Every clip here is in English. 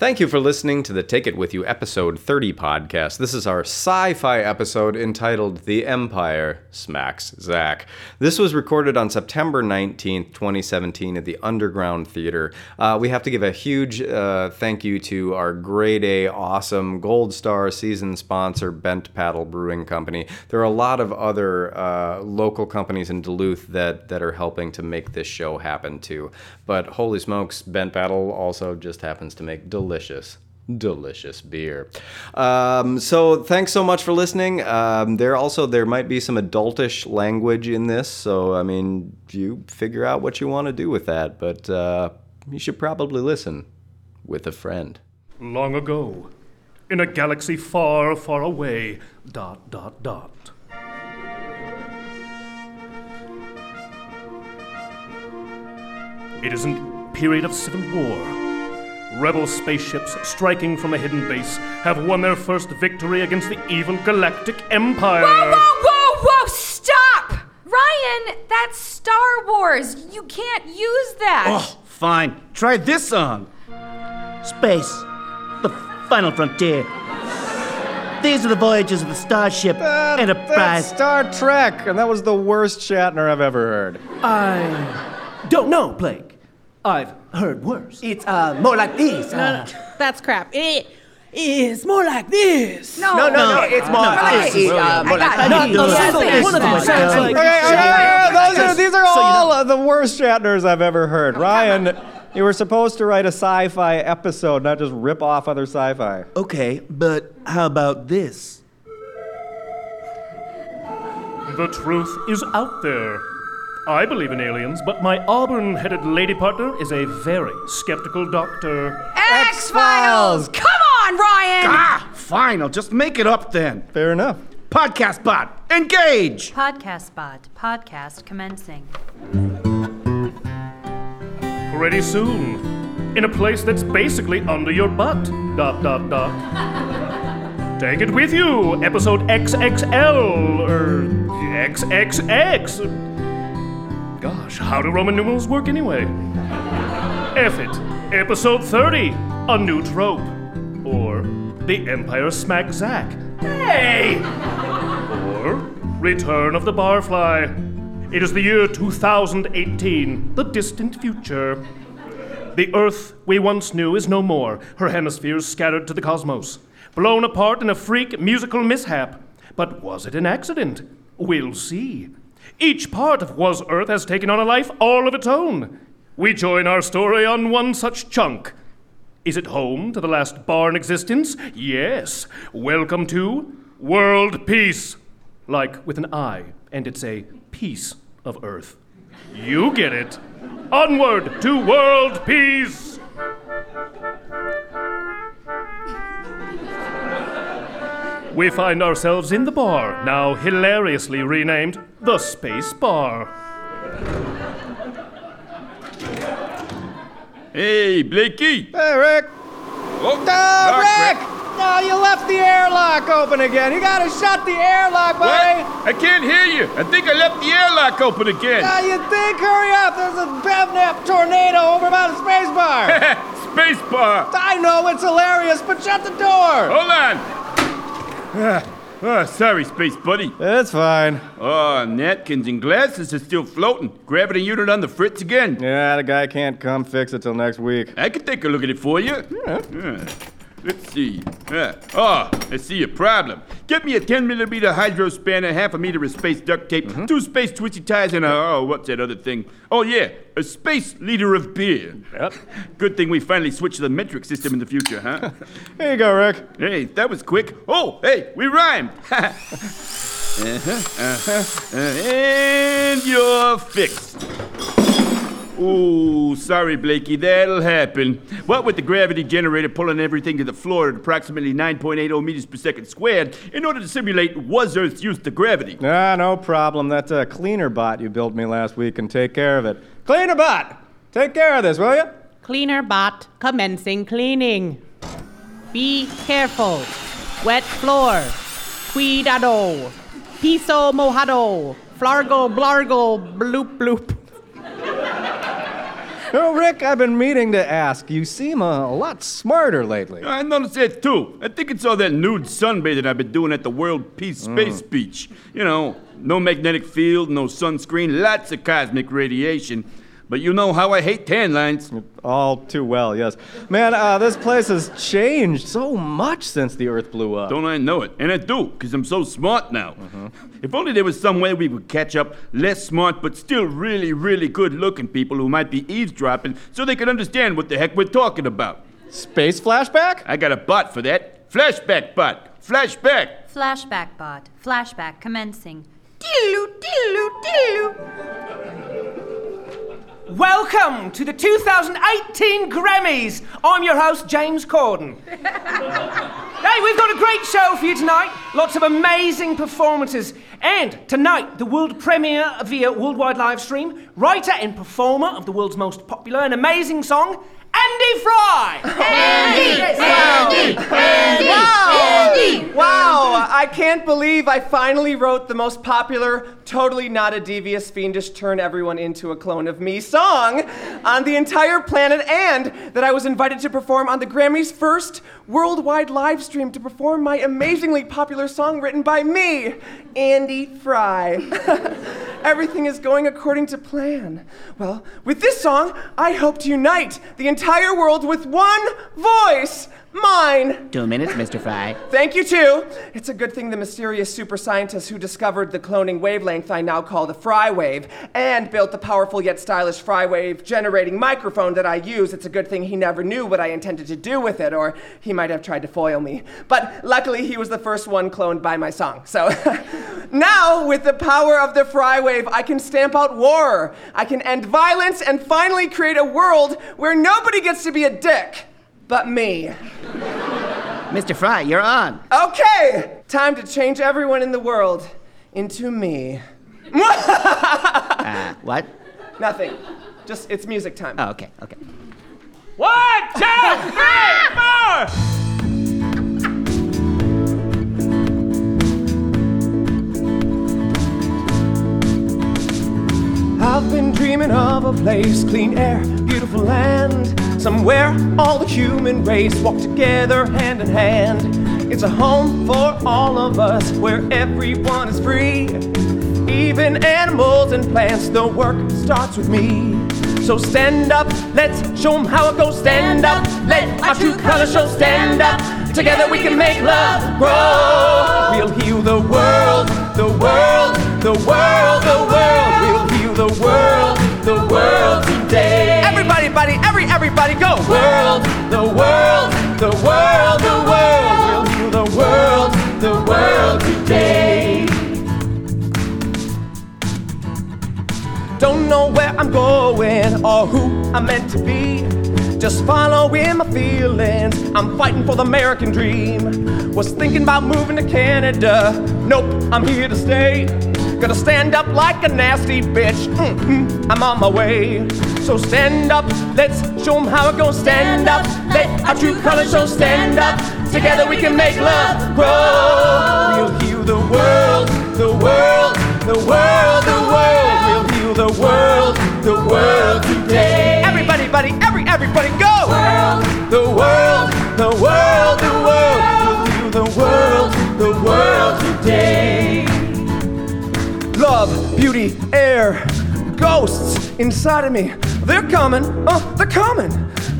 Thank you for listening to the Take It With You episode 30 podcast. This is our sci fi episode entitled The Empire Smacks Zach. This was recorded on September 19th, 2017, at the Underground Theater. Uh, we have to give a huge uh, thank you to our grade A, awesome Gold Star season sponsor, Bent Paddle Brewing Company. There are a lot of other uh, local companies in Duluth that, that are helping to make this show happen too. But holy smokes, Bent Paddle also just happens to make delicious delicious beer. Um, so thanks so much for listening. Um, there also there might be some adultish language in this so i mean you figure out what you want to do with that but uh, you should probably listen with a friend. Long ago in a galaxy far far away dot dot dot. It is a period of civil war rebel spaceships striking from a hidden base have won their first victory against the evil galactic empire. Whoa, whoa, whoa, whoa! Stop! Ryan, that's Star Wars. You can't use that. Oh, fine. Try this song. Space, the final frontier. These are the voyages of the Starship that, Enterprise. That's Star Trek, and that was the worst Shatner I've ever heard. I don't know, Blake. I've heard worse. It's uh, more like this. Uh, That's crap. It is more like this. No, no, no, no. It's more like this. Uh, more like Not a single one of them sounds like. Okay, okay, okay, those are, these are all of the worst Shatners I've ever heard. Ryan, you were supposed to write a sci-fi episode, not just rip off other sci-fi. Okay, but how about this? The truth is out there. I believe in aliens, but my auburn headed lady partner is a very skeptical doctor. X Files! Come on, Ryan! Ah, fine, I'll just make it up then. Fair enough. Podcast bot, engage! Podcast bot, podcast commencing. Pretty soon, in a place that's basically under your butt. Dot, dot, dot. Take it with you, episode XXL, or XXX. Gosh, how do Roman numerals work anyway? F it. Episode 30 A New Trope. Or The Empire Smack Zach. Hey! Or Return of the Barfly. It is the year 2018, the distant future. The Earth we once knew is no more, her hemispheres scattered to the cosmos, blown apart in a freak musical mishap. But was it an accident? We'll see. Each part of Was Earth has taken on a life all of its own. We join our story on one such chunk. Is it home to the last bar in existence? Yes. Welcome to World Piece. Like with an I, and it's a piece of Earth. You get it. Onward to World Piece! We find ourselves in the bar, now hilariously renamed the Space Bar. Hey, Blakey! Hey, Rick! Oh, Oh, Rick! Rick! No, you left the airlock open again. You gotta shut the airlock, buddy. What? I can't hear you. I think I left the airlock open again. Now you think? Hurry up! There's a Bevnap tornado over by the space bar. Space bar. I know it's hilarious, but shut the door. Hold on. Ah, oh, sorry, space buddy. That's fine. Oh, napkins and glasses are still floating. Gravity unit on the fritz again. Yeah, the guy can't come fix it till next week. I can take a look at it for you. Yeah. Let's see. Yeah. Oh, I see a problem. Get me a 10 millimeter hydro spanner, half a meter of space duct tape, Mm-hmm. two space twisty ties, and a, oh, what's that other thing? Oh, yeah, a space liter of beer. Yep. Good thing we finally switched to the metric system in the future, huh? Here you go, Rick. hey, that was quick. Oh, hey, we rhymed. uh-huh, uh-huh. Uh, and you're fixed. Ooh, sorry, Blakey, that'll happen. What with the gravity generator pulling everything to the floor at approximately 9.80 meters per second squared in order to simulate was Earth's use to gravity. Ah, no problem. That uh, cleaner bot you built me last week can take care of it. Cleaner bot, take care of this, will you? Cleaner bot commencing cleaning. Be careful. Wet floor. Cuidado. Piso mojado. Flargo blargo bloop bloop. Oh, Rick, I've been meaning to ask. You seem a, a lot smarter lately. I noticed that too. I think it's all that nude sunbathing I've been doing at the World Piece mm. Space Beach. You know, no magnetic field, no sunscreen, lots of cosmic radiation. But you know how I hate tan lines. All too well, yes. Man, uh, this place has changed so much since the Earth blew up. Don't I know it? And I do, because I'm so smart now. If only there was some way we could catch up less smart but still really, really good looking people who might be eavesdropping so they could understand what the heck we're talking about. Space flashback? I got a bot for that. Flashback bot. Flashback. Flashback bot. Flashback commencing. Diddle-oo, diddle-oo, diddle-oo. Welcome to the 2018 Grammys. I'm your host, James Corden. hey, we've got a great show for you tonight. Lots of amazing performances. And tonight, the world premiere via worldwide live stream, writer and performer of the world's most popular and amazing song, Andy Fry. Andy! Andy! Andy! Wow, I can't believe I finally wrote the most popular, totally not a devious, fiendish, turn everyone into a clone of me song on the entire planet, and that I was invited to perform on the Grammys' first worldwide live stream to perform my amazingly popular song written by me, Andy Fry. Everything is going according to plan. Well, with this song, I hope to unite the entire world with one voice. Mine. Two minutes, Mr. Fry. Thank you, too. It's a good thing the mysterious super scientist who discovered the cloning wavelength I now call the Fry Wave and built the powerful yet stylish Fry Wave generating microphone that I use. It's a good thing he never knew what I intended to do with it, or he might have tried to foil me. But luckily, he was the first one cloned by my song. So now, with the power of the Fry Wave, I can stamp out war. I can end violence and finally create a world where nobody gets to be a dick but me. Mr. Fry, you're on. Okay, time to change everyone in the world into me. Uh, what? Nothing. Just it's music time. Oh, okay, okay. One, two, three, four. I've been dreaming of a place, clean air, beautiful land, somewhere all the human race walk together hand in hand. It's a home for all of us where everyone is free. Even animals and plants, the work starts with me. So stand up, let's show 'em how it goes. Stand up, let our true colors show. Stand up, together we can make love grow. We'll heal the world, the world, the world, the world. The world, the world today. Everybody, buddy, every, everybody go. World, the world, the world, the world. We'll the world, the world today. Don't know where I'm going or who I'm meant to be. Just following my feelings. I'm fighting for the American dream. Was thinking about moving to Canada. Nope, I'm here to stay. Gonna stand up like a nasty bitch. Mm-mm, I'm on my way. So stand up, let's show 'em how it goes. Stand up, let our true colors show. Stand up, together we can make love grow. We'll heal the world, the world, the world, the world. We'll heal the world, the world today. Everybody, buddy, every, everybody, go! World, the world, the world, the world. Beauty, air, ghosts inside of me. They're coming, oh, they're coming.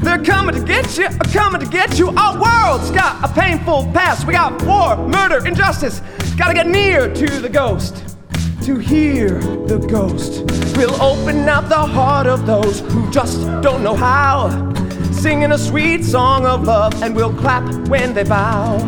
They're coming to get you, uh, coming to get you. Our world's got a painful past. We got war, murder, injustice. Gotta get near to the ghost to hear the ghost. We'll open up the heart of those who just don't know how. Singing a sweet song of love, and we'll clap when they bow.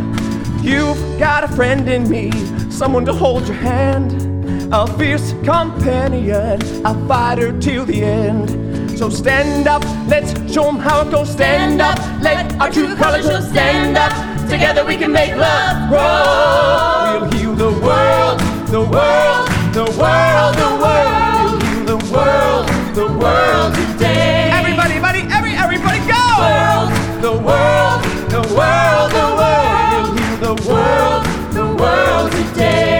You've got a friend in me, someone to hold your hand. A fierce companion, a fighter till the end. So stand up, let's show 'em how it goes. Stand up, let our true colors show. Stand up, together we can make love grow. We'll heal the world, the world, the world, the world. We'll heal the world, the world today. Everybody, buddy, every, everybody, go! World, the world, the world, the world. We'll heal the world, the world today.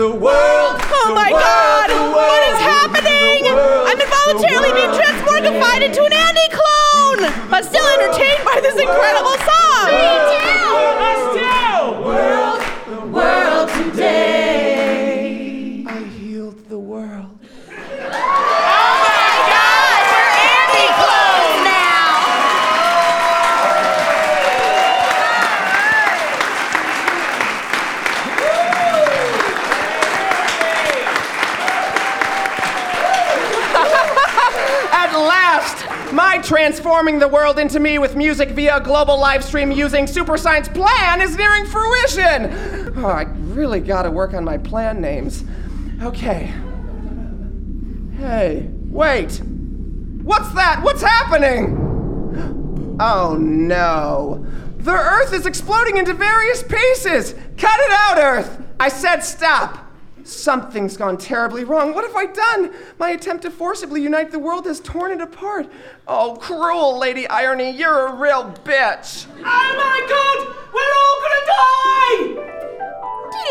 The world. Oh the my world, God! World, what is happening? World, I'm involuntarily being transmogrified into an Andy clone, but still entertained by this incredible song. Transforming the world into me with music via global live stream using Super Science plan is nearing fruition. Oh, I really gotta work on my plan names. Okay. Hey, wait. What's that? What's happening? Oh no. The Earth is exploding into various pieces! Cut it out, Earth! I said stop! Something's gone terribly wrong. What have I done? My attempt to forcibly unite the world has torn it apart. Oh, cruel Lady Irony, you're a real bitch. Oh my god! We're all gonna die!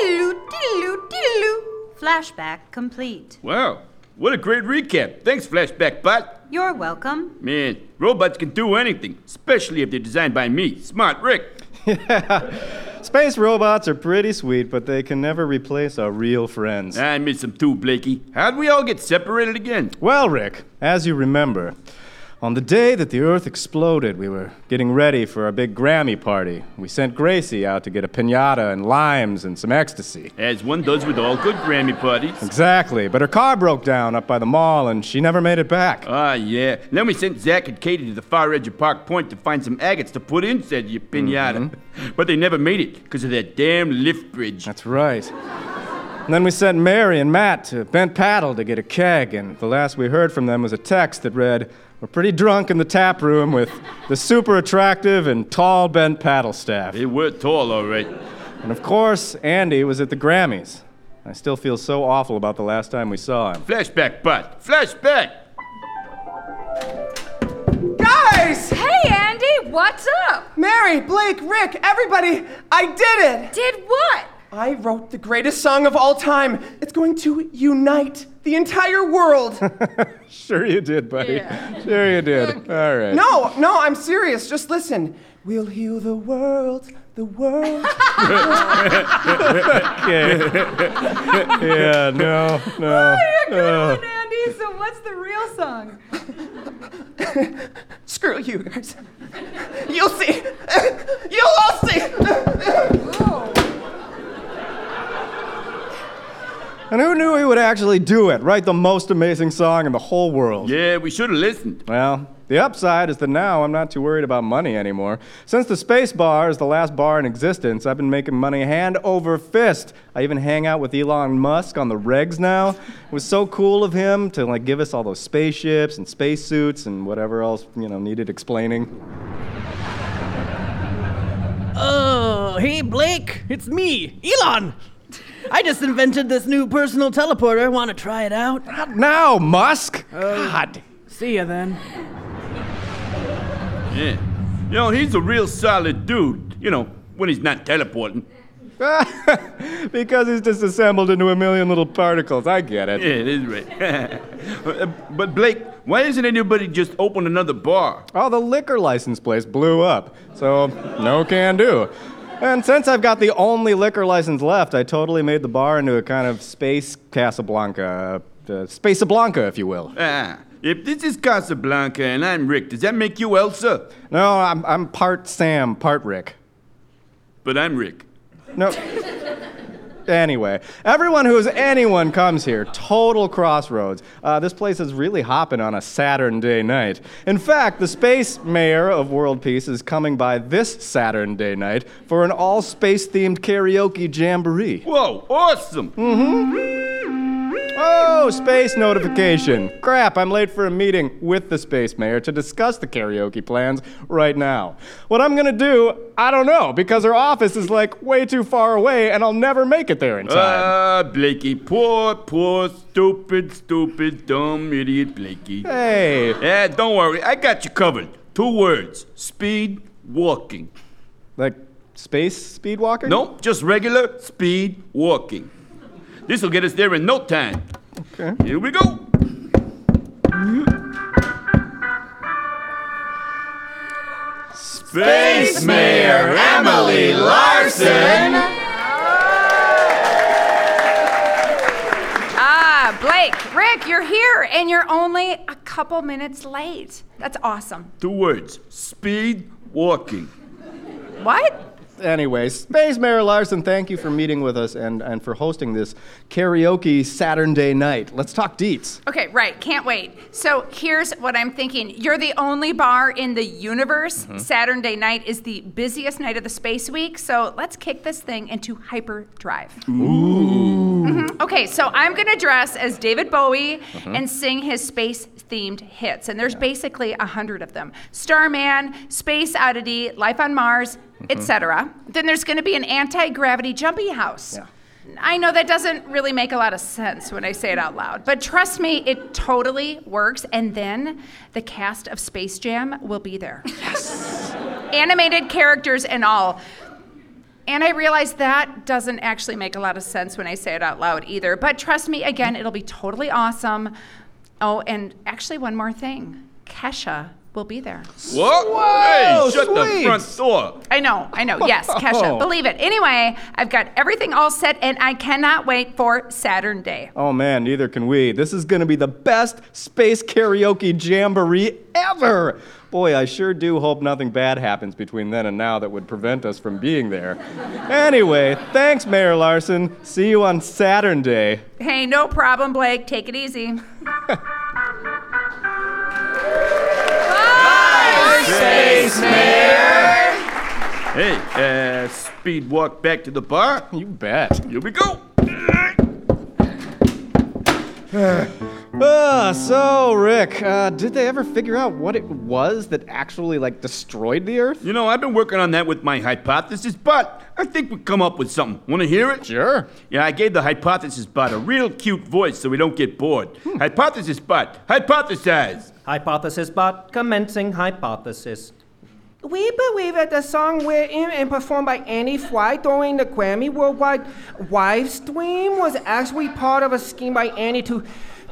Diddle-oo, diddle-oo, diddle-oo. Flashback complete. Wow, what a great recap. Thanks, Flashback Bot. You're welcome. Man, robots can do anything, especially if they're designed by me, Smart Rick. Space robots are pretty sweet, but they can never replace our real friends. I miss them too, Blakey. How'd we all get separated again? Well, Rick, as you remember, on the day that the Earth exploded, we were getting ready for our big Grammy party. We sent Gracie out to get a pinata and limes and some ecstasy. As one does with all good Grammy parties. Exactly, but her car broke down up by the mall and she never made it back. Ah, yeah. Then we sent Zach and Katie to the far edge of Park Point to find some agates to put in said your pinata. But they never made it because of that damn lift bridge. That's right. And then we sent Mary and Matt to Bent Paddle to get a keg, and the last we heard from them was a text that read, We're pretty drunk in the tap room with the super attractive and tall Bent Paddle staff. They were tall, all right. And of course, Andy was at the Grammys. I still feel so awful about the last time we saw him. Flashback, Bot. Flashback! Guys! Hey, Andy, what's up? Mary, Blake, Rick, everybody, I did it! Did what? I wrote the greatest song of all time. It's going to unite the entire world. Sure you did, buddy. Sure you did. All right. no, no, I'm serious. Just listen. We'll heal the world, the world. Okay. yeah, no, no. Oh. Uh, Andy. So what's the real song? Screw you guys. You'll see. You'll all see. And who knew he would actually do it? Write the most amazing song in the whole world. Yeah, we should have listened. Well, the upside is that now I'm not too worried about money anymore. Since the Space Bar is the last bar in existence, I've been making money hand over fist. I even hang out with Elon Musk on the regs now. It was so cool of him to like give us all those spaceships and spacesuits and whatever else, you know, needed explaining. Oh, hey, Blake. It's me, Elon. I just invented this new personal teleporter. Want to try it out? Not now, Musk. God. See ya then. Yeah. You know, he's a real solid dude. You know, when he's not teleporting. because he's disassembled into a million little particles. I get it. Yeah, it is right. Uh, but Blake, why isn't anybody just open another bar? Oh, the liquor license place blew up. So, no can do. And since I've got the only liquor license left, I totally made the bar into a kind of space Casablanca. Uh, uh, Spaceblanca, if you will. Ah, if this is Casablanca and I'm Rick, does that make you Ilsa? No, I'm, I'm part Sam, part Rick. But I'm Rick. No. Anyway, everyone who's anyone comes here. Total crossroads. Uh, this place is really hopping on a Saturn day night. In fact, the space mayor of world piece is coming by this Saturn day night for an all space themed karaoke jamboree. Whoa, awesome! Oh, space notification. Crap, I'm late for a meeting with the space mayor to discuss the karaoke plans right now. What I'm gonna do, I don't know, because her office is like way too far away and I'll never make it there in time. Ah, Blakey, poor, poor, stupid, stupid, dumb idiot Blakey. hey, Yeah, don't worry, I got you covered. Two words speed walking. like space speed walking? Nope, just regular speed walking. This'll get us there in no time. Okay. Here we go. Space Mayor Emily Larson! Ah, Blake, Rick, you're here, and you're only a couple minutes late. That's awesome. Two words speed walking. What? Anyway, Space Mayor Larson, thank you for meeting with us and, and for hosting this karaoke Saturday night. Let's talk deets. Okay, right. Can't wait. So here's what I'm thinking. You're the only bar in the universe. Saturday night is the busiest night of the space week. So let's kick this thing into hyperdrive. Mhm. Okay, so I'm going to dress as David Bowie and sing his space themed hits. And there's basically a hundred of them Starman, Space Oddity, Life on Mars, etc. Then there's going to be an anti gravity jumpy house. Yeah. I know that doesn't really make a lot of sense when I say it out loud, but trust me, it totally works. And then the cast of Space Jam will be there. Yes. Animated characters and all. And I realize that doesn't actually make a lot of sense when I say it out loud either. But trust me, again, it'll be totally awesome. Oh, and actually, one more thing Kesha will be there. What? hey, shut the front door. I know, I know. Yes, Kesha. Believe it. Anyway, I've got everything all set, and I cannot wait for Saturn Day. Oh man, neither can we. This is going to be the best space karaoke jamboree ever. Boy, I sure do hope nothing bad happens between then and now that would prevent us from being there. Anyway, thanks, Mayor Larson. See you on Saturn Day. Hey, no problem, Blake. Take it easy. Mayor! Hey, uh, speed walk back to the bar. You bet. Here we go. Uh, so, Rick, uh, did they ever figure out what it was that actually, like, destroyed the Earth? You know, I've been working on that with my hypothesis, but I think we've come up with something. Want to hear it? Sure. Yeah, I gave the hypothesis bot a real cute voice so we don't get bored. Hypothesis bot, hypothesize. Hypothesis bot commencing hypothesis. We believe that the song written and performed by Andy Fry during the Grammy Worldwide live stream was actually part of a scheme by Annie to.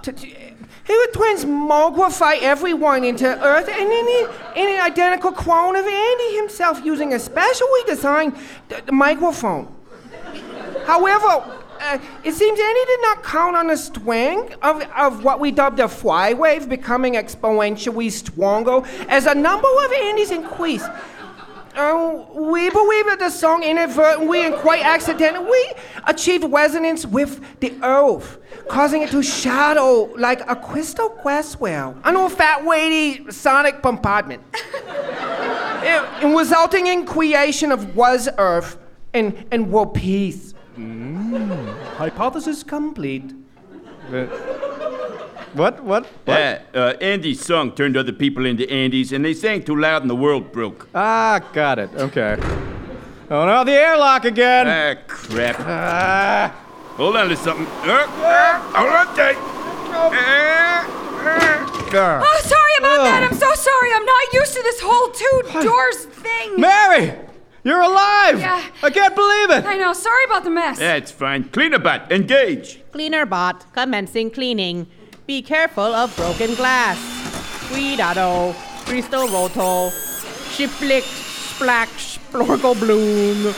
To, to he would transmogrify everyone into Earth and in, a- in an identical clone of Andy himself using a specially designed uh, microphone. However, uh, it seems Andy did not count on the strength of, of what we dubbed a Fry Wave becoming exponentially stronger as a number of Andys increased. Uh, we believe that the song inadvertently and quite accidentally achieved resonance with the earth, causing it to shadow like a crystal glassware on a fat, weighty sonic bombardment, and, and resulting in creation of was earth and, and world piece. Hypothesis complete. What? What? what? Yeah, uh, Andy's song turned other people into Andys, and they sang too loud and the world broke. Ah, got it. Okay. Oh no, the airlock again. Ah, crap. Ah. Hold on to something. Uh, uh, hold on tight. Uh, uh, Oh, sorry about that. I'm so sorry. I'm not used to this whole two doors thing. Mary, you're alive. Yeah. I can't believe it. I know. Sorry about the mess. That's fine. Cleaner bot, engage. Cleaner bot commencing cleaning. Be careful of broken glass. Cuidado. Crystal roto. Shiflick. Splash. Splorgle bloom.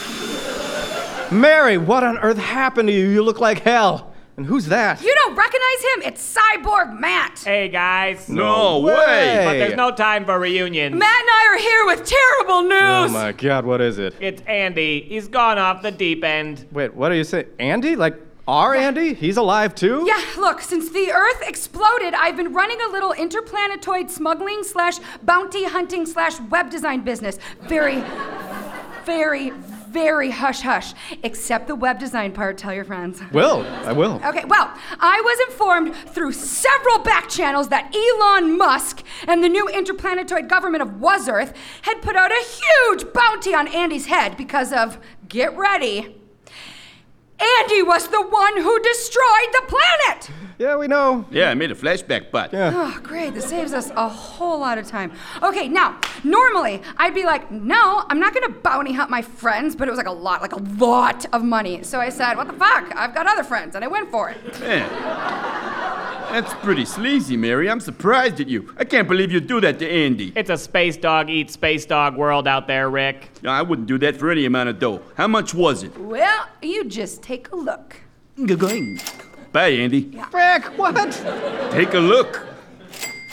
Mary, what on earth happened to you? You look like hell. And who's that? You don't recognize him? It's Cyborg Matt. Hey guys. No way. But there's no time for reunions. Matt and I are here with terrible news! Oh news. my God, what is it? It's Andy. He's gone off the deep end. Wait, what do you say? Andy? Like our Andy? He's alive too? Yeah, look, since the Earth exploded, I've been running a little interplanetoid smuggling slash bounty hunting slash web design business. Very, very, very hush hush. Except the web design part, tell your friends. Will, I will. Okay, well, I was informed through several back channels that Elon Musk and the new interplanetoid government of Was Earth had put out a huge bounty on Andy's head because of, get ready, Andy was the one who destroyed the planet! Yeah, we know. Yeah, I made a flashback but. Yeah. Oh, great. This saves us a whole lot of time. Okay, now, normally I'd be like, no, I'm not gonna bounty hunt my friends, but it was like a lot, like a lot of money. So I said, what the fuck? I've got other friends, and I went for it. Man. That's pretty sleazy, Mary. I'm surprised at you. I can't believe you'd do that to Andy. It's a space dog eat space dog world out there, Rick. No, I wouldn't do that for any amount of dough. How much was it? Well, you just take a look. Bye, Andy. Rick, what? Take a look.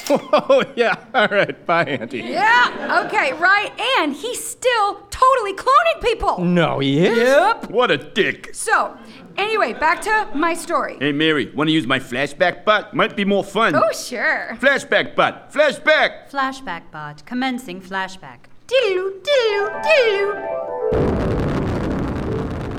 oh, yeah. All right. Bye, Auntie. Yeah, okay, right. And he's still totally cloning people. No, he is? Yep. What a dick. So, anyway, back to my story. Hey, Mary, want to use my flashback bot? Might be more fun. Oh, sure. Flashback bot. Flashback. Flashback bot. Commencing flashback. Diddle, diddle, diddle.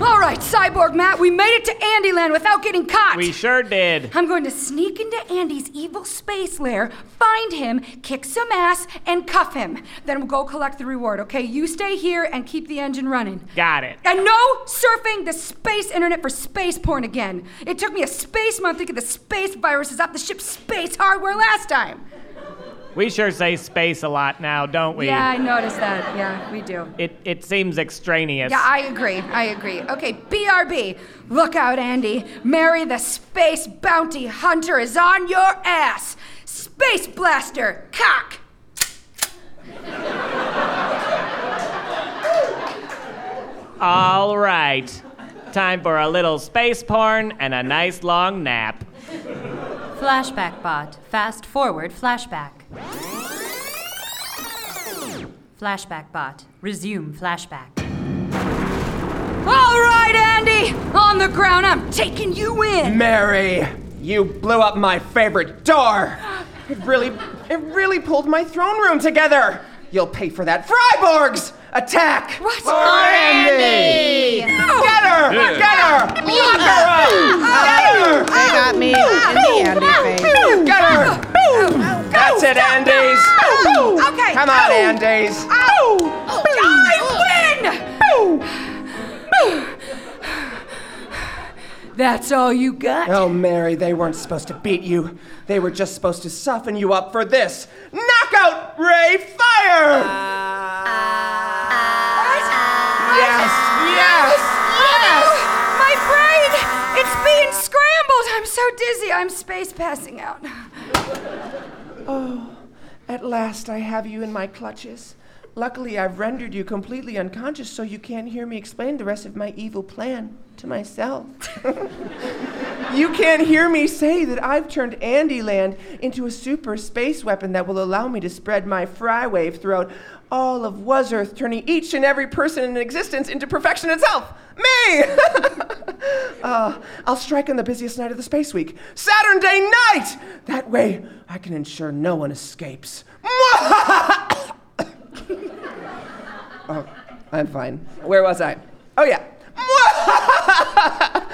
All right, Cyborg Matt, we made it to Andyland without getting caught. We sure did. I'm going to sneak into Andy's evil space lair, find him, kick some ass, and cuff him. Then we'll go collect the reward, okay? You stay here and keep the engine running. Got it. And no surfing the space internet for space porn again. It took me a space month to get the space viruses off the ship's space hardware last time. We sure say space a lot now, don't we? Yeah, I noticed that. Yeah, we do. It, it seems extraneous. Yeah, I agree. I agree. Okay, BRB. Look out, Andy. Mary the space bounty hunter is on your ass. Space blaster, cock. All right. Time for a little space porn and a nice long nap. Flashback bot. Fast forward flashback. Flashback bot. Resume flashback. All right, Andy. On the ground, I'm taking you in. Mary, you blew up my favorite door. It really, it really pulled my throne room together. You'll pay for that. Fryborgs! Attack! What? For Andy! Get her! Get her! Lock her up! Get her! They got me in the Andy face. Get her! That's it, Andys! Okay. Come on, Andys! I win! That's all you got? Oh, Mary, they weren't supposed to beat you. They were just supposed to soften you up for this. Knockout Ray Fire! Uh, Yes, yes, yes! My brain! It's being scrambled! I'm so dizzy, I'm space passing out. Oh, at last I have you in my clutches. Luckily, I've rendered you completely unconscious so you can't hear me explain the rest of my evil plan to myself. you can't hear me say that I've turned Andyland into a super space weapon that will allow me to spread my fry wave throughout all of Was Earth, turning each and every person in existence into perfection itself. Me! uh, I'll strike on the busiest night of the space week, Saturn Day night! That way, I can ensure no one escapes. oh, I'm fine. Where was I? Oh, yeah.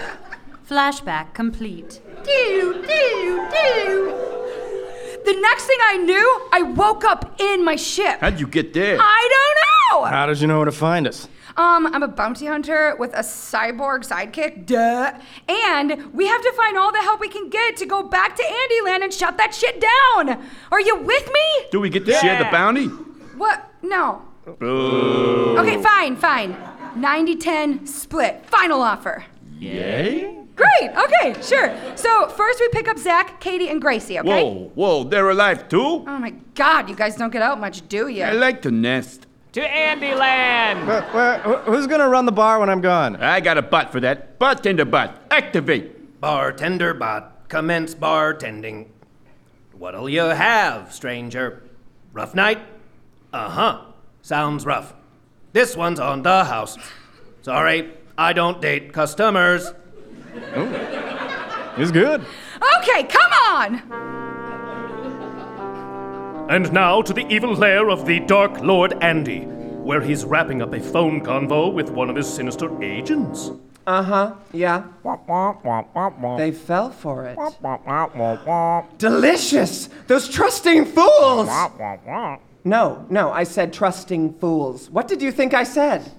Flashback complete. Do, do, do. The next thing I knew, I woke up in my ship. How'd you get there? I don't know! How did you know where to find us? Um, I'm a bounty hunter with a cyborg sidekick, duh. And we have to find all the help we can get to go back to Andyland and shut that shit down. Are you with me? Do we get to share the bounty? What? No. Boo. Okay, fine, fine. 90 10 split. Final offer. Yay? Great, okay, sure. So, first we pick up Zach, Katie, and Gracie, okay? Whoa, whoa, they're alive too? Oh my god, you guys don't get out much, do you? I like to nest. To Andyland! Where, where, wh- who's gonna run the bar when I'm gone? I got a bot for that. Bartender bot. Activate. Bartender bot, commence bartending. What'll you have, stranger? Rough night? Uh huh. Sounds rough. This one's on the house. Sorry, I don't date customers. He's good. Okay, come on! And now to the evil lair of the Dark Lord Andy, where he's wrapping up a phone convo with one of his sinister agents. Uh huh, yeah. They fell for it. Delicious! Those trusting fools! No, no, I said trusting fools. What did you think I said?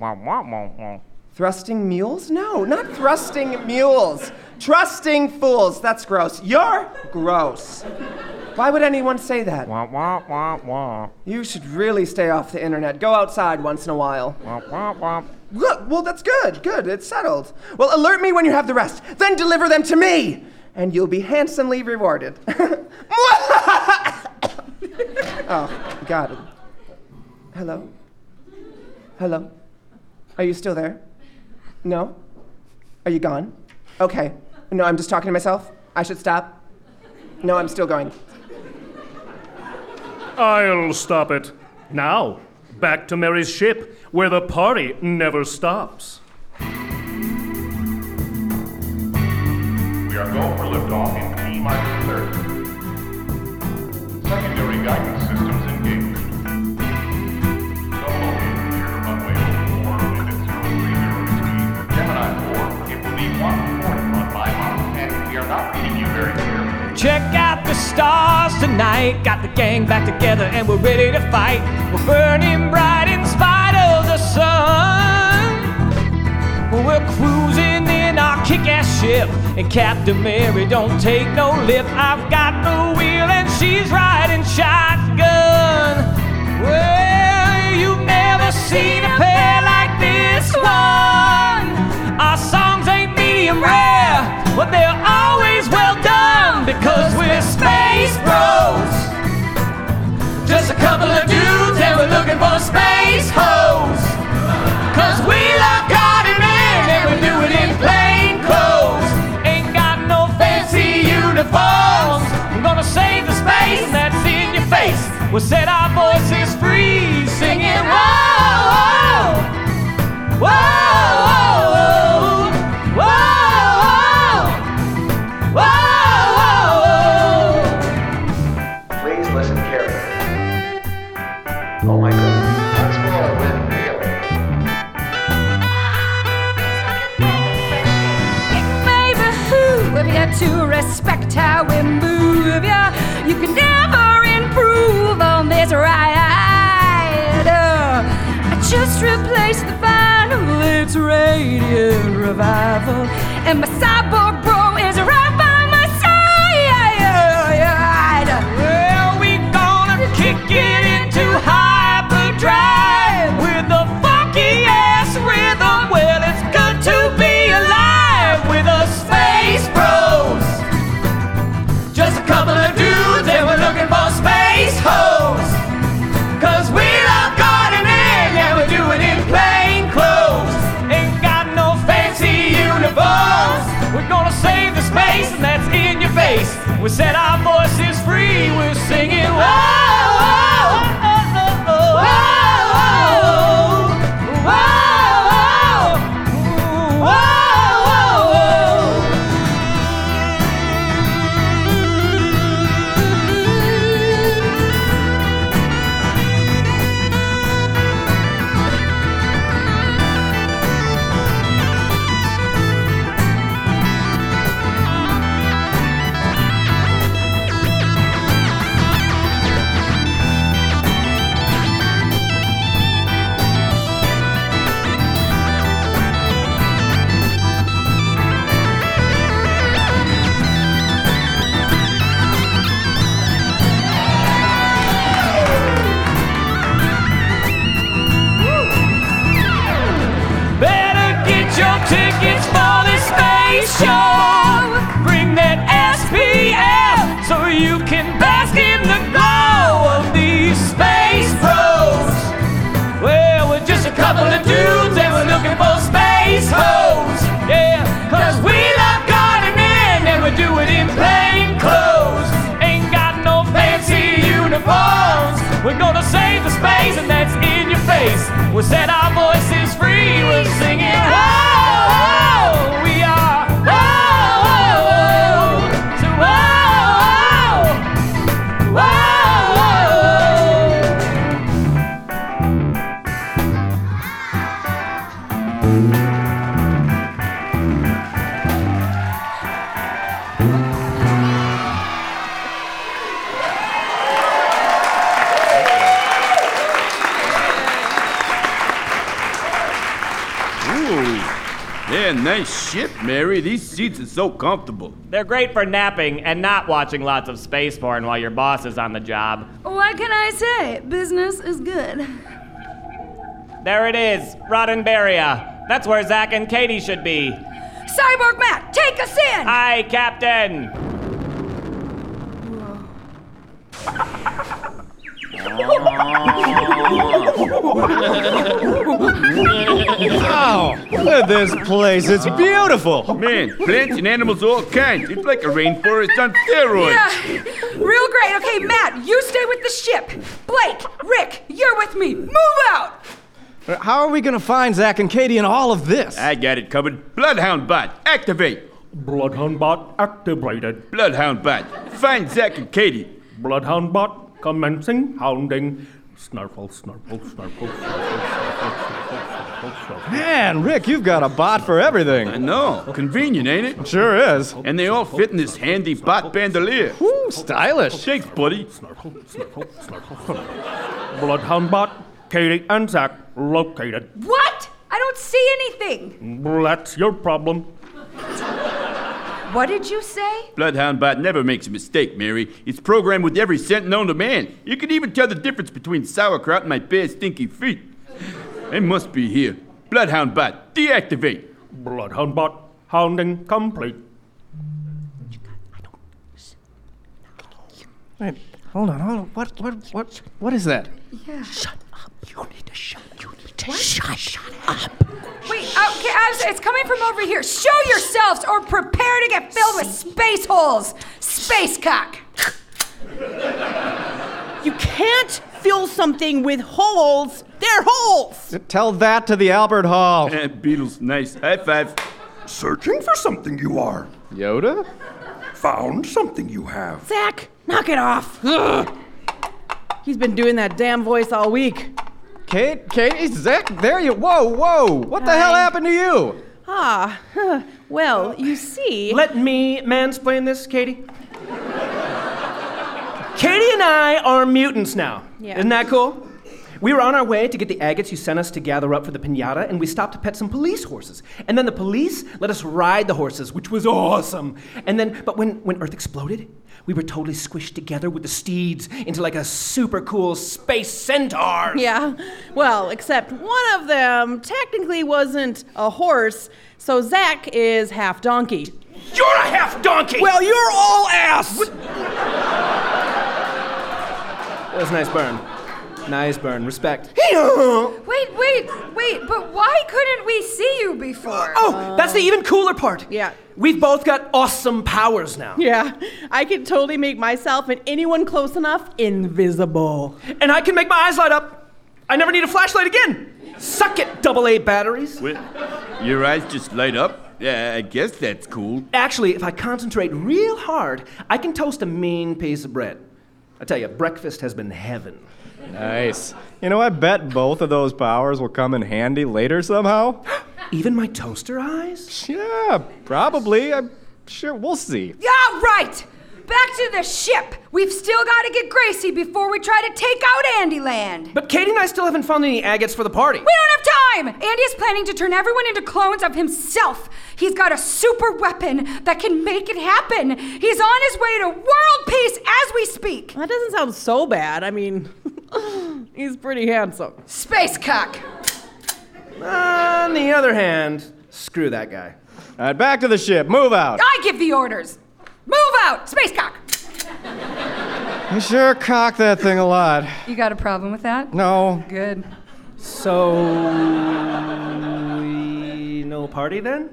Thrusting mules? No, not thrusting mules. Trusting fools. That's gross. You're gross. Why would anyone say that? You should really stay off the internet. Go outside once in a while. Look, well, that's good. Good. It's settled. Well, alert me when you have the rest. Then deliver them to me, and you'll be handsomely rewarded. oh, God. Hello? Hello? Are you still there? No? Are you gone? Okay. No, I'm just talking to myself. I should stop. No, I'm still going. I'll stop it. Now, back to Mary's ship, where the party never stops. We are go for liftoff in T minus 30. Secondary guidance Check out the stars tonight. Got the gang back together and we're ready to fight. We're burning bright in spite of the sun. We're cruising in our kick-ass ship, and Captain Mary don't take no lip. I've got the wheel and she's riding shotgun. Well, you've never seen a pair like this one. Our songs ain't medium rare, but they're always well done because we're space bros. Just a couple of dudes and we're looking for space hoes. Cause we love God and man and we do it in plain clothes. Ain't got no fancy uniforms. We're gonna save the space that's in your face. We'll set our voices free, singing whoa, whoa, whoa, to respect how we move ya. You can never improve on this ride. Uh, I just replaced the vinyl, it's radiant revival, and my cyborg bro We're gonna save the space and that's in your face. We'll set our voices free. We're singing nice ship, Mary. These seats are so comfortable. They're great for napping and not watching lots of space porn while your boss is on the job. What can I say? Business is good. There it is, Roddenberria. That's where Zach and Katie should be. Cyborg Matt, take us in! Hi, Captain. Wow! Look at this place. It's beautiful. Man, plants and animals all kinds. It's like a rainforest on steroids. Yeah, Real great. Okay, Matt, you stay with the ship. Blake, Rick, you're with me. Move out. Uh, how are we gonna find Zach and Katie in all of this? I got it covered. Bloodhound bot, activate. Bloodhound bot activated. Bloodhound bot, find Zach and Katie. Bloodhound bot commencing hounding. Snarfle, snarfle, snarfle, snarfle, snarfle, snarfle, snarfle. Man, Rick, you've got a bot for everything. I know. Convenient, ain't it? Sure is. And they all fit in this handy bot bandolier. Ooh, stylish. Thanks, buddy. Bloodhound bot, Katie and Zach located. What? I don't see anything. That's your problem. What did you say? Bloodhound bot never makes a mistake, Mary. It's programmed with every scent known to man. You can even tell the difference between sauerkraut and my bare stinky feet. They must be here. Bloodhound bot, deactivate. Bloodhound bot hounding complete. Wait, hold on, hold on. What, what, what, what is that? Yeah. Shut up. You need to shut. You need to What? shut. Shut up. Wait, oh, okay, I'm it's coming from over here. Show yourselves or prepare to get filled with space holes. Space cock. You can't fill something with holes. They're holes. Tell that to the Albert Hall. Eh, Beatles, nice. High five. Searching for something you are. Yoda? Found something you have. Zach, knock it off. Ugh. He's been doing that damn voice all week. Kate, Katie, Zach, there you. Whoa, whoa. What the hell happened to you? Ah, huh. well, you see. Let me mansplain this, Katie. Katie and I are mutants now. Yeah. Isn't that cool? We were on our way to get the agates you sent us to gather up for the pinata, and we stopped to pet some police horses. And then the police let us ride the horses, which was awesome. And then, but when, when Earth exploded, we were totally squished together with the steeds into like a super cool space centaur. Yeah, well, except one of them technically wasn't a horse, so Zach is half donkey. You're a half donkey! Well, you're all ass! That was a nice burn. Nice burn. Respect. Wait, wait, wait, but why couldn't we see you before? Oh, that's the even cooler part. Yeah. We've both got awesome powers now. Yeah, I can totally make myself and anyone close enough invisible. And I can make my eyes light up. I never need a flashlight again. Suck it, double A batteries. Well, your eyes just light up? Yeah, I guess that's cool. Actually, if I concentrate real hard, I can toast a mean piece of bread. I tell you, breakfast has been heaven. Nice. You know, I bet both of those powers will come in handy later somehow. Even my toaster eyes? Yeah, probably. I'm sure. We'll see. Yeah, right! Back to the ship! We've still got to get Gracie before we try to take out Andyland! But Katie and I still haven't found any agates for the party. We don't have time! Andy is planning to turn everyone into clones of himself. He's got a super weapon that can make it happen. He's on his way to world peace as we speak. That doesn't sound so bad. I mean, he's pretty handsome. Space cock. On the other hand, screw that guy. All right, back to the ship. Move out. I give the orders. Move out! Space cock! You sure cock that thing a lot. You got a problem with that? No. Good. So. we no party then?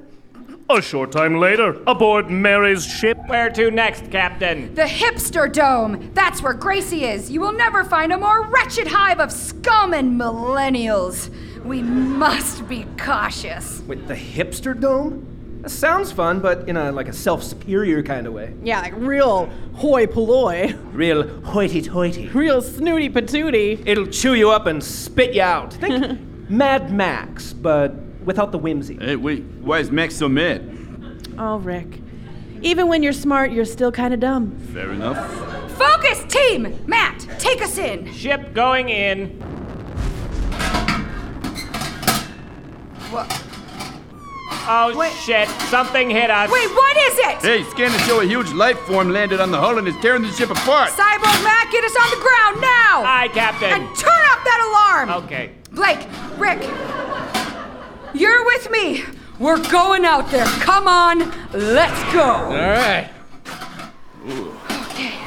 A short time later, aboard Mary's ship. Where to next, Captain? The hipster dome. That's where Gracie is. You will never find a more wretched hive of scum and millennials. We must be cautious. With the hipster dome? That sounds fun, but in a like a self-superior kind of way. Yeah, like real hoi polloi. Real hoity-toity. Real snooty patooty. It'll chew you up and spit you out. Think Mad Max, but without the whimsy. Hey, wait. Why is Max so mad? Oh, Rick. Even when you're smart, you're still kind of dumb. Fair enough. Focus, team! Matt, take us in. Ship going in. What? Oh shit, something hit us. Wait, what is it? Hey, scanners show a huge life form landed on the hull and is tearing the ship apart. Cyborg Matt, get us on the ground now! Aye, Captain. And turn up that alarm! Okay. Blake, Rick, you're with me. We're going out there. Come on, let's go. All right. Okay.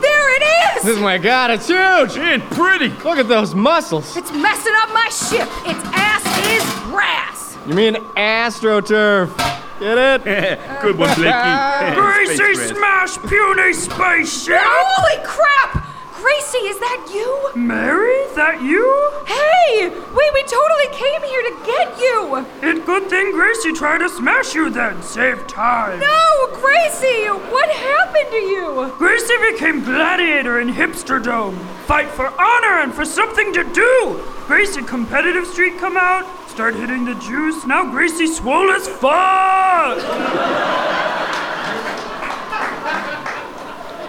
There it is! Oh my god, it's huge! And pretty! Look at those muscles. It's messing up my ship. Its ass is grass. You mean astroturf? Get it? Good one, Blakey. Gracie Space Race. smash puny spaceship! Holy crap! Gracie, is that you? Mary, is that you? Hey! Wait, we totally came here to get you! It good thing Gracie tried to smash you then. Save time. No, Gracie! What happened to you? Gracie became gladiator in Hipster Dome. Fight for honor and for something to do. Gracie competitive Street come out. Start hitting the juice. Now Gracie swole as fuck.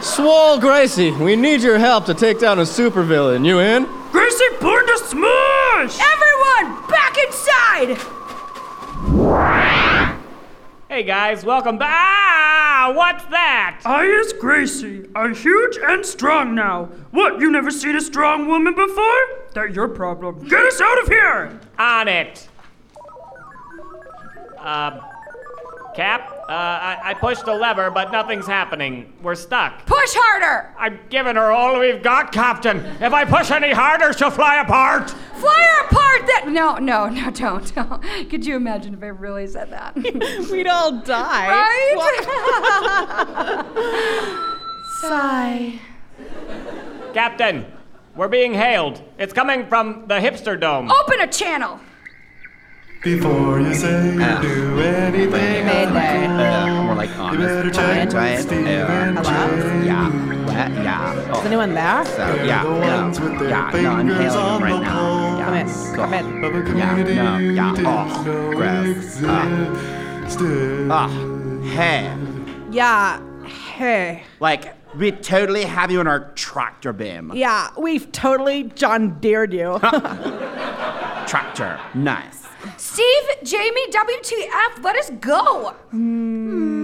Swole Gracie, we need your help to take down a supervillain. You in? Gracie born to smush. Everyone, back inside! Hey guys, welcome back. What's that? I is Gracie. I'm huge and strong now. What, you never seen a strong woman before? That your problem. Get us out of here! On it. Uh, Cap, uh, I, I pushed the lever, but nothing's happening. We're stuck. Push harder! I'm giving her all we've got, Captain. If I push any harder, she'll fly apart. Fly her apart! That no, no, no, don't. don't. Could you imagine if I really said that? We'd all die. Right? Sigh. Captain, we're being hailed. It's coming from the hipster dome. Open a channel. Before you say you do anything, Uh, more like you better honest. check Right? with Steve Uh, and Yeah. What? Yeah. Is anyone there? So, yeah, no, yeah, no, I'm hailing right now. Yeah. Come in, Cool. come in. Yeah, no, yeah, oh, gross. Uh, oh, hey. Yeah. Hey. Like, we totally have you in our tractor beam. Yeah, we've totally John Deered you. Tractor. Nice. Steve, Jamie, WTF, let us go. Hmm.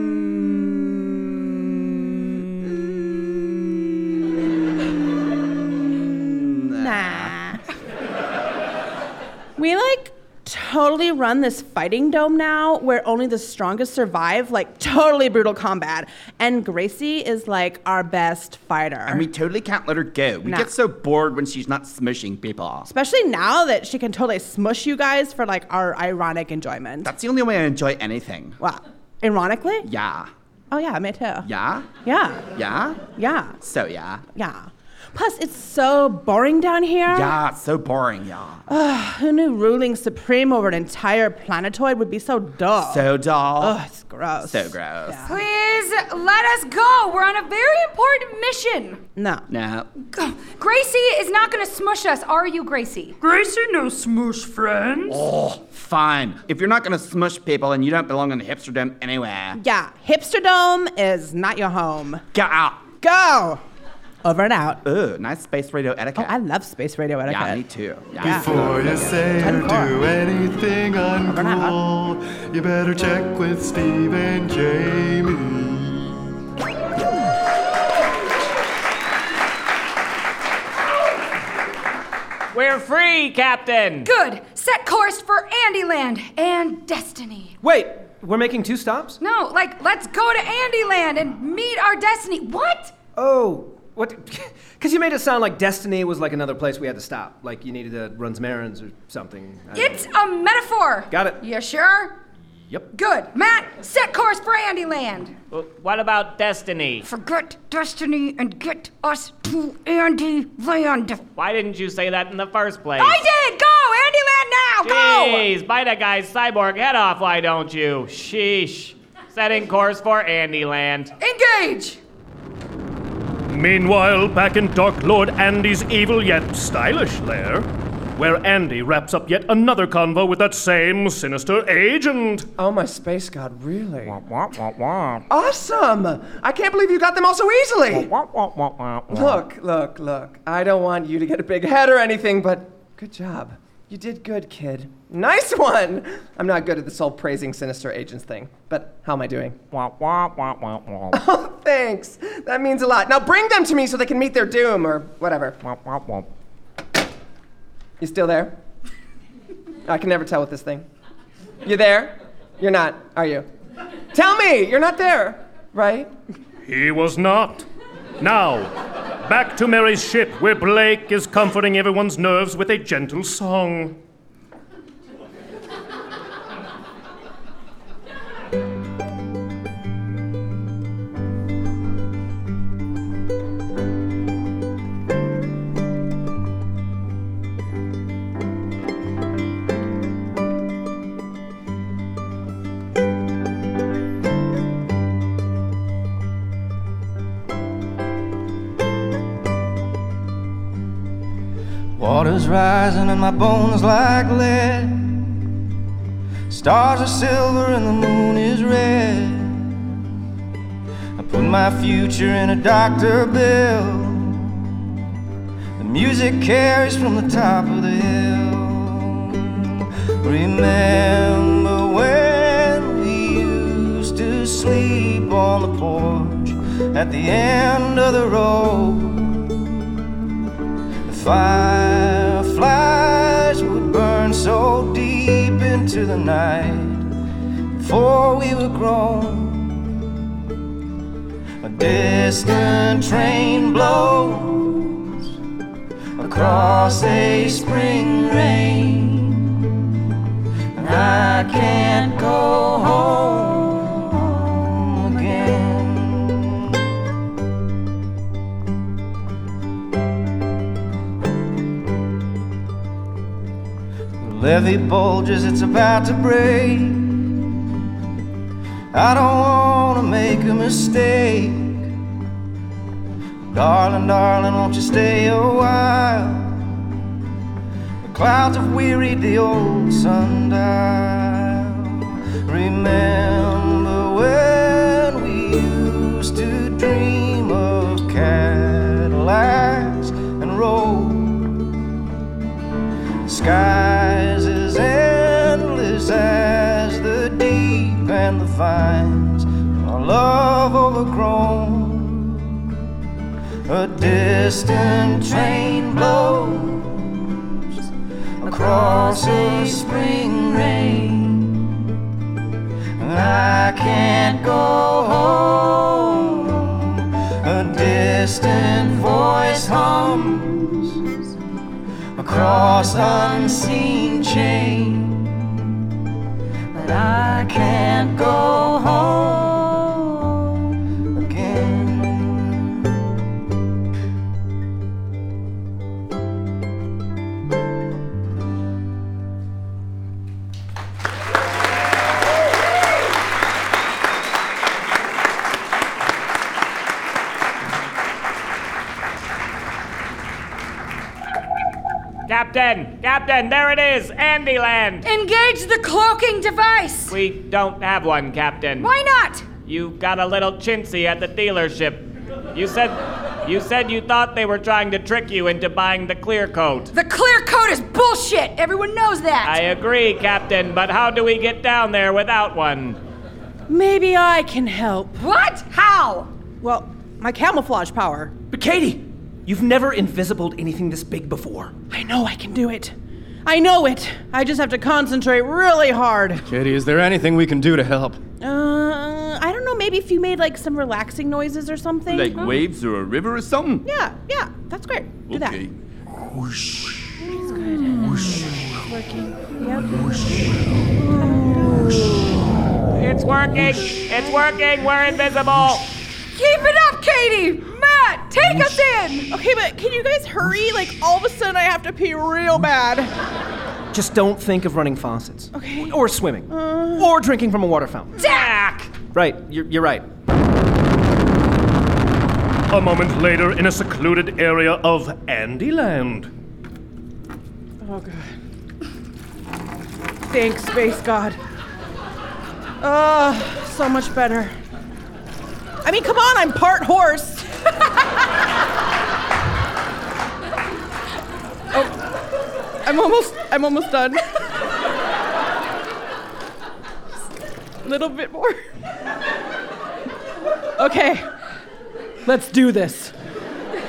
nah. we like totally run this fighting dome now where only the strongest survive, like totally brutal combat. And Gracie is like our best fighter. And we totally can't let her go. We get so bored when she's not smushing people. Especially now that she can totally smush you guys for like our ironic enjoyment. That's the only way I enjoy anything. Well, Ironically? Yeah. Oh yeah, me too. Yeah? Yeah. Yeah? Yeah. So, yeah. Yeah. Plus, it's so boring down here. Yeah, it's so boring, yeah. Ugh, who knew ruling supreme over an entire planetoid would be so dull? So dull. Ugh, it's gross. So gross. Please let us go. We're on a very important mission. No. No. Gracie is not going to smush us, are you, Gracie? Gracie no smush friends. Oh, fine. If you're not gonna smush people and you don't belong in the hipsterdom anywhere, Yeah, Hipsterdome is not your home. get out. Go! Over and out. Ooh, nice space radio etiquette. Oh, I love space radio etiquette. yeah, me too. Yeah. Yeah. Before you say or do anything uncool, you better check with Steve and Jamie. We're free, Captain. Good. Set course for Andyland and Destiny. Wait, we're making two stops? No, like, let's go to Andyland and meet our destiny. What? Oh, what? Because you made it sound like Destiny was like another place we had to stop. Like you needed to run some errands or something. I don't It's a metaphor. Got it. You sure? Yep. Good. Matt, set course for Andyland. Uh, What about Destiny? Forget Destiny and get us to Andyland. Why didn't you say that in the first place? I did! Go! Andyland now! Go! Jeez, bite a guy's cyborg head off, why don't you? Sheesh. Setting course for Andyland. Engage! Meanwhile, back in Dark Lord Andy's evil yet stylish lair, where Andy wraps up yet another convo with that same sinister agent. Oh, my space god, really? Awesome! I can't believe you got them all so easily! Look, look, look. I don't want you to get a big head or anything, but good job. You did good, kid. Nice one! I'm not good at this whole praising sinister agents thing, but how am I doing? Oh, thanks. That means a lot. Now bring them to me so they can meet their doom or whatever. You still there? I can never tell with this thing. You there? You're not, are you? Tell me! You're not there, right? He was not. Now, back to Mary's ship, where Blake is comforting everyone's nerves with a gentle song. Is rising and my bones like lead. Stars are silver and the moon is red. I put my future in a doctor bill. The music carries from the top of the hill. Remember when we used to sleep on the porch at the end of the road? Fireflies would burn so deep into the night before we were grown. A distant train blows across a spring rain. And I can't go home levee bulges, it's about to break. I don't wanna make a mistake. Darling, darling, won't you stay a while? The clouds have wearied the old sundial. Remember when we used to dream of Cadillacs and roads? Skies endless as the deep and the vines. Our love overgrown. A distant train blows across a spring rain. I can't go home. A distant voice hums across unseen chain. But I can't go home Captain! Captain, there it is! Andyland! Engage the cloaking device! We don't have one, Captain. Why not? You got a little chintzy at the dealership. You said you said you thought they were trying to trick you into buying the clear coat. The clear coat is bullshit! Everyone knows that! I agree, Captain, but how do we get down there without one? Maybe I can help. What? How? Well, my camouflage power. But Katie, you've never invisibled anything this big before. I know I can do it. I know it. I just have to concentrate really hard. Katie, is there anything we can do to help? Uh, I don't know. Maybe if you made like some relaxing noises or something. Like waves or a river or something? Yeah, yeah, that's great. Do Okay. that. That's good. Working. Yep. Whoosh. It's working! It's working! We're invisible! Keep it up, Katie! Matt, take us in! Okay, but can you guys hurry? Like all of a sudden I have to pee real bad. Just don't think of running faucets. Okay. Or swimming. Uh. or drinking from a water fountain. Jack! Right, you're, you're right. A moment later, in a secluded area of Andyland. Oh god. Thanks, space god. Oh, so much better. I mean, come on, I'm part horse. Oh, I'm almost, I'm almost done. A Little bit more. Okay, let's do this.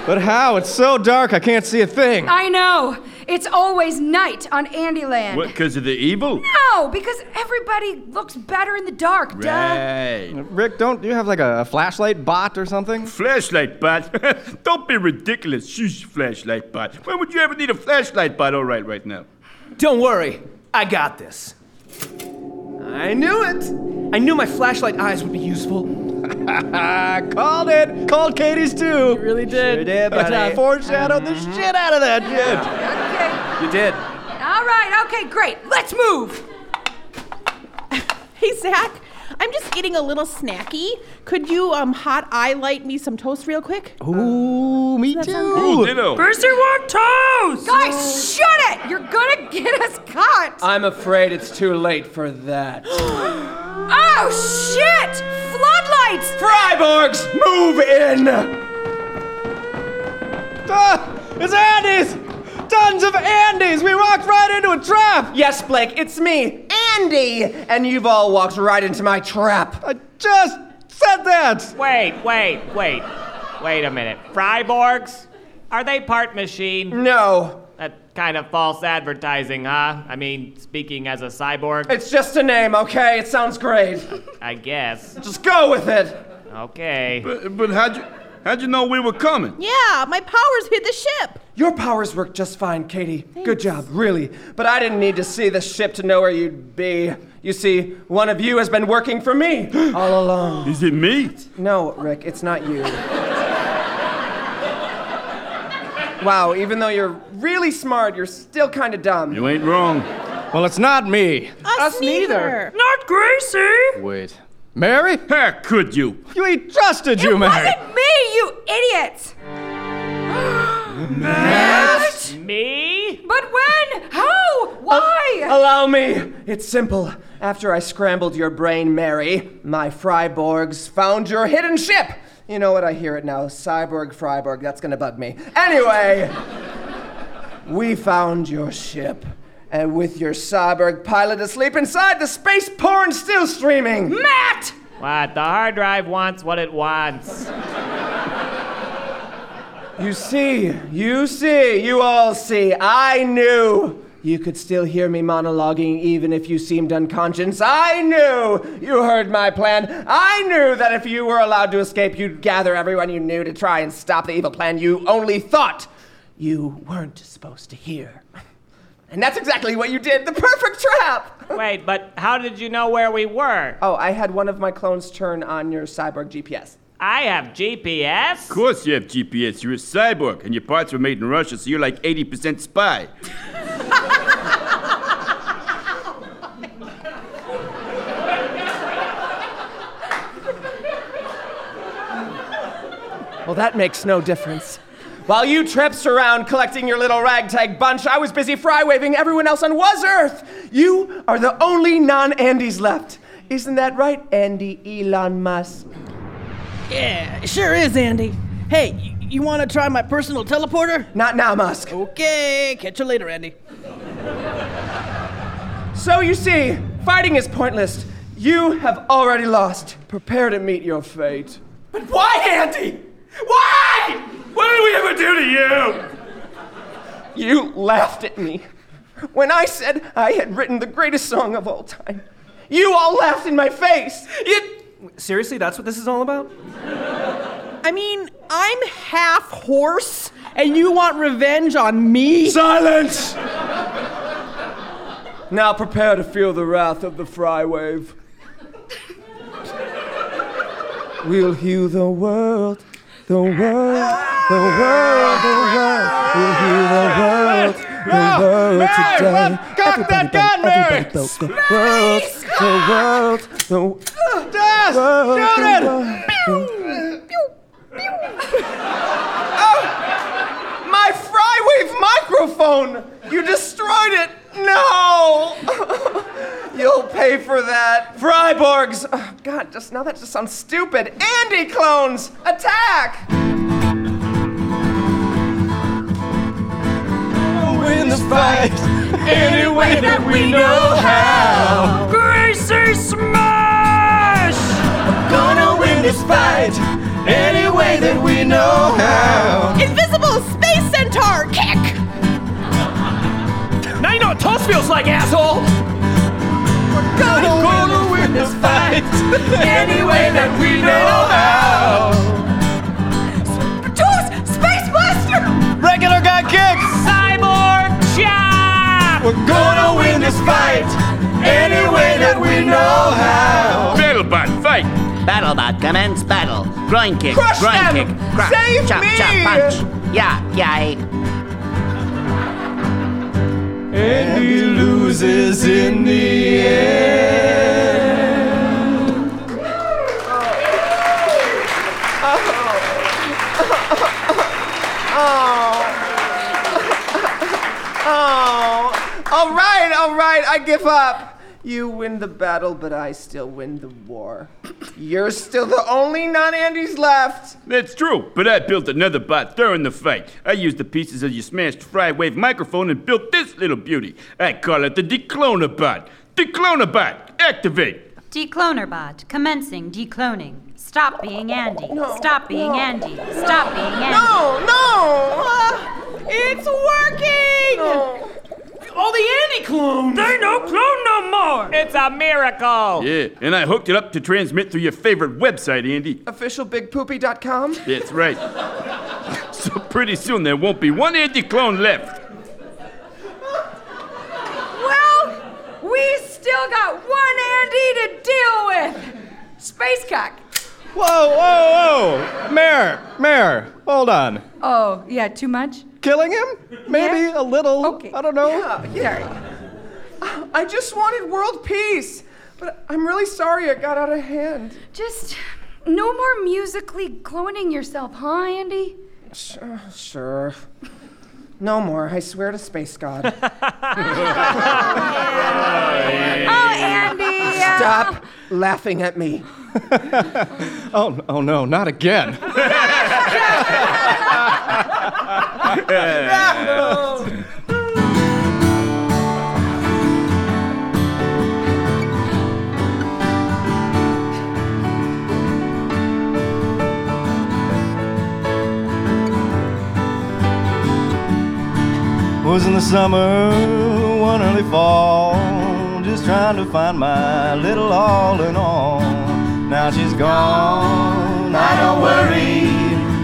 But how? It's so dark I can't see a thing. I know! It's always night on Andyland. What, because of the evil? No, because everybody looks better in the dark, duh. Right. Rick, don't you have like a, a flashlight bot or something? Flashlight bot? Don't be ridiculous. Shush, flashlight bot. When would you ever need a flashlight bot? All right, right now. Don't worry, I got this. I knew it! I knew my flashlight eyes would be useful. Called it. Called Katie's too. You really did. Sure did, but I uh, foreshadowed the shit out of that shit. Okay. You did. All right, okay, great. Let's move. Hey, Zach, I'm just getting a little snacky. Could you um hot eye light me some toast real quick? Ooh, me too. sound Ooh, ditto. Gracie want toast! Guys, shut it! You're gonna get us caught! I'm afraid it's too late for that. Oh, shit! Floodlights! Fryborgs, move in! Ah, it's Andys! Tons of Andys! We walked right into a trap! Yes, Blake, it's me, Andy! And you've all walked right into my trap. I just said that! Wait, wait, wait. Wait a minute. Fryborgs? Are they part machine? No, That kind of false advertising, huh? I mean, speaking as a cyborg, it's just a name, okay? It sounds great. I guess. Just go with it. Okay. But, but how'd you how'd you know we were coming? Yeah, my powers hit the ship. Your powers work just fine, Katie. Good job, really. But I didn't need to see the ship to know where you'd be. You see, one of you has been working for me all along. Is it me? No, Rick, it's not you. wow, even though you're really smart, you're still kind of dumb. You ain't wrong. Well, it's not me. Us, neither. Not Gracie! Wait. Mary? How could you? We trusted you, Mary. It Wasn't me, you idiots! Me? But when? How? Why? Allow me. It's simple. After I scrambled your brain, Mary, my Fryborgs found your hidden ship. You know what? I hear it now. Cyborg Fryborg. That's gonna bug me. Anyway, we found your ship. And with your cyborg pilot asleep inside, the space porn still streaming. Matt! What? The hard drive wants what it wants. You see, you see, you all see. I knew you could still hear me monologuing even if you seemed unconscious. I knew you heard my plan. I knew that if you were allowed to escape, you'd gather everyone you knew to try and stop the evil plan you only thought you weren't supposed to hear. And that's exactly what you did. The perfect trap. Wait, but how did you know where we were? Oh, I had one of my clones turn on your cyborg GPS. I have GPS? Of course you have GPS. You're a cyborg, and your parts were made in Russia, so you're like 80% spy. Well, that makes no difference. While you trips around collecting your little ragtag bunch, I was busy fry waving everyone else on Was Earth. You are the only non Andys left. Isn't that right, Andy Elon Musk? Yeah, sure is, Andy. Hey, you, you want to try my personal teleporter? Not now, Musk. Okay, catch you later, Andy. So you see, fighting is pointless. You have already lost. Prepare to meet your fate. But why, Andy? Why? What did we ever do to you? You laughed at me when I said I had written the greatest song of all time. You all laughed in my face. You, seriously, that's what this is all about? I mean, I'm half horse, and you want revenge on me? Silence! Now prepare to feel the wrath of the fry wave. We'll heal the world, the world, the world, the world. We'll heal the world, the world Mary, today. Mary, cock that gun, Mary. everybody the world, the world, the world. Daz, shoot it! Oh, my Frywave microphone! You destroyed it! No! You'll pay for that. Fryborgs! Oh, God, just now that just sounds stupid. Andy clones! Attack! Any way that we know how. Gracie Smash! Gonna win this fight any way that we know how. Invisible space centaur kick! Now you know what toast feels like, asshole! Gonna, gonna win this fight any way that we know how. Toast! Space Blaster! Regular guy kick! Cyborg chop! We're gonna win this fight any way that we know how. Battlebot, fight! Battlebot, commence battle. Groin kick, Crush groin them! kick, crush, Save chop, me! chop, punch. Yeah, yeah. And he loses in the end. All right, alright, I give up. You win the battle, but I still win the war. You're still the only non Andys left. That's true, but I built another bot during the fight. I used the pieces of your smashed fry wave microphone and built this little beauty. I call it the Decloner bot. Decloner bot, activate. Decloner bot, commencing decloning. Stop being Andy. Stop being Andy. Stop being Andy. No, no! It's working! All the Andy clones! They no clone no more! It's a miracle! Yeah, and I hooked it up to transmit through your favorite website, Andy. Officialbigpoopy.com? That's right. so pretty soon there won't be one Andy clone left. Well, we still got one Andy to deal with. Spacecock. Whoa, whoa, whoa! Mayor, Mayor, hold on. Oh, yeah, too much? Killing him? Maybe a little. Okay. I don't know. Yeah, yeah. I just wanted world peace, but I'm really sorry it got out of hand. Just no more musically cloning yourself, huh, Andy? Sure, sure. No more, I swear to Space God. Oh, Andy! uh, Stop laughing at me. Oh, oh no, not again. Was in the summer, one early fall, just trying to find my little all in all. Now she's gone, I don't worry.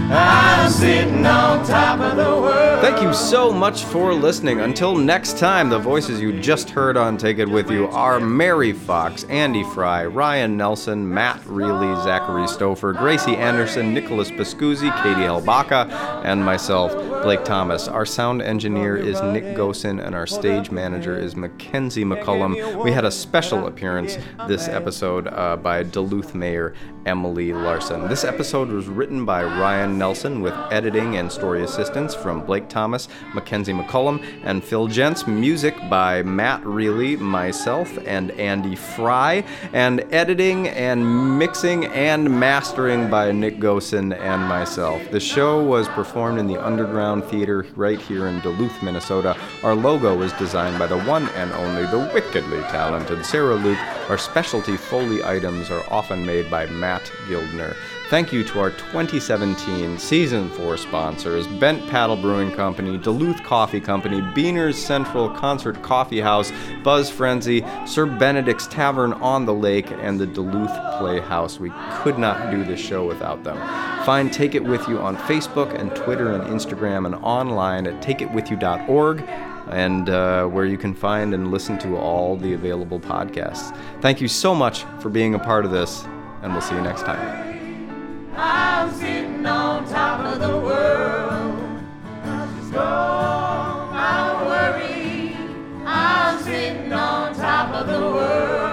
I'm sitting on top of the world. Thank you so much for listening. Until next time, the voices you just heard on Take It With You are Mary Fox, Andy Fry, Ryan Nelson, Matt Reilly, Zachary Stouffer, Gracie Anderson, Nicholas Pascuzzi, Katie Helbaka, and myself, Blake Thomas. Our sound engineer is Nick Gosin, and our stage manager is Mackenzie McCullum. We had a special appearance this episode uh, by Duluth Mayor Emily Larson. This episode was written by Ryan Nelson with editing and story assistance from Blake Thomas, Mackenzie McCullum, and Phil Gents. Music by Matt Reilly, myself, and Andy Fry. And editing and mixing and mastering by Nick Gosin and myself. The show was performed in the Underground Theater right here in Duluth, Minnesota. Our logo was designed by the one and only, the wickedly talented Sarah Luke. Our specialty Foley items are often made by Matt Gildner. Thank you to our 2017 Season 4 sponsors Bent Paddle Brewing Company, Duluth Coffee Company, Beaner's Central Concert Coffee House, Buzz Frenzy, Sir Benedict's Tavern on the Lake, and the Duluth Playhouse. We could not do this show without them. Find Take It With You on Facebook and Twitter and Instagram and online at takeitwithyou.org and uh, where you can find and listen to all the available podcasts. Thank you so much for being a part of this, and we'll see you next time. I'm sitting on top of the world. Just go my worry. I'm sitting on top of the world.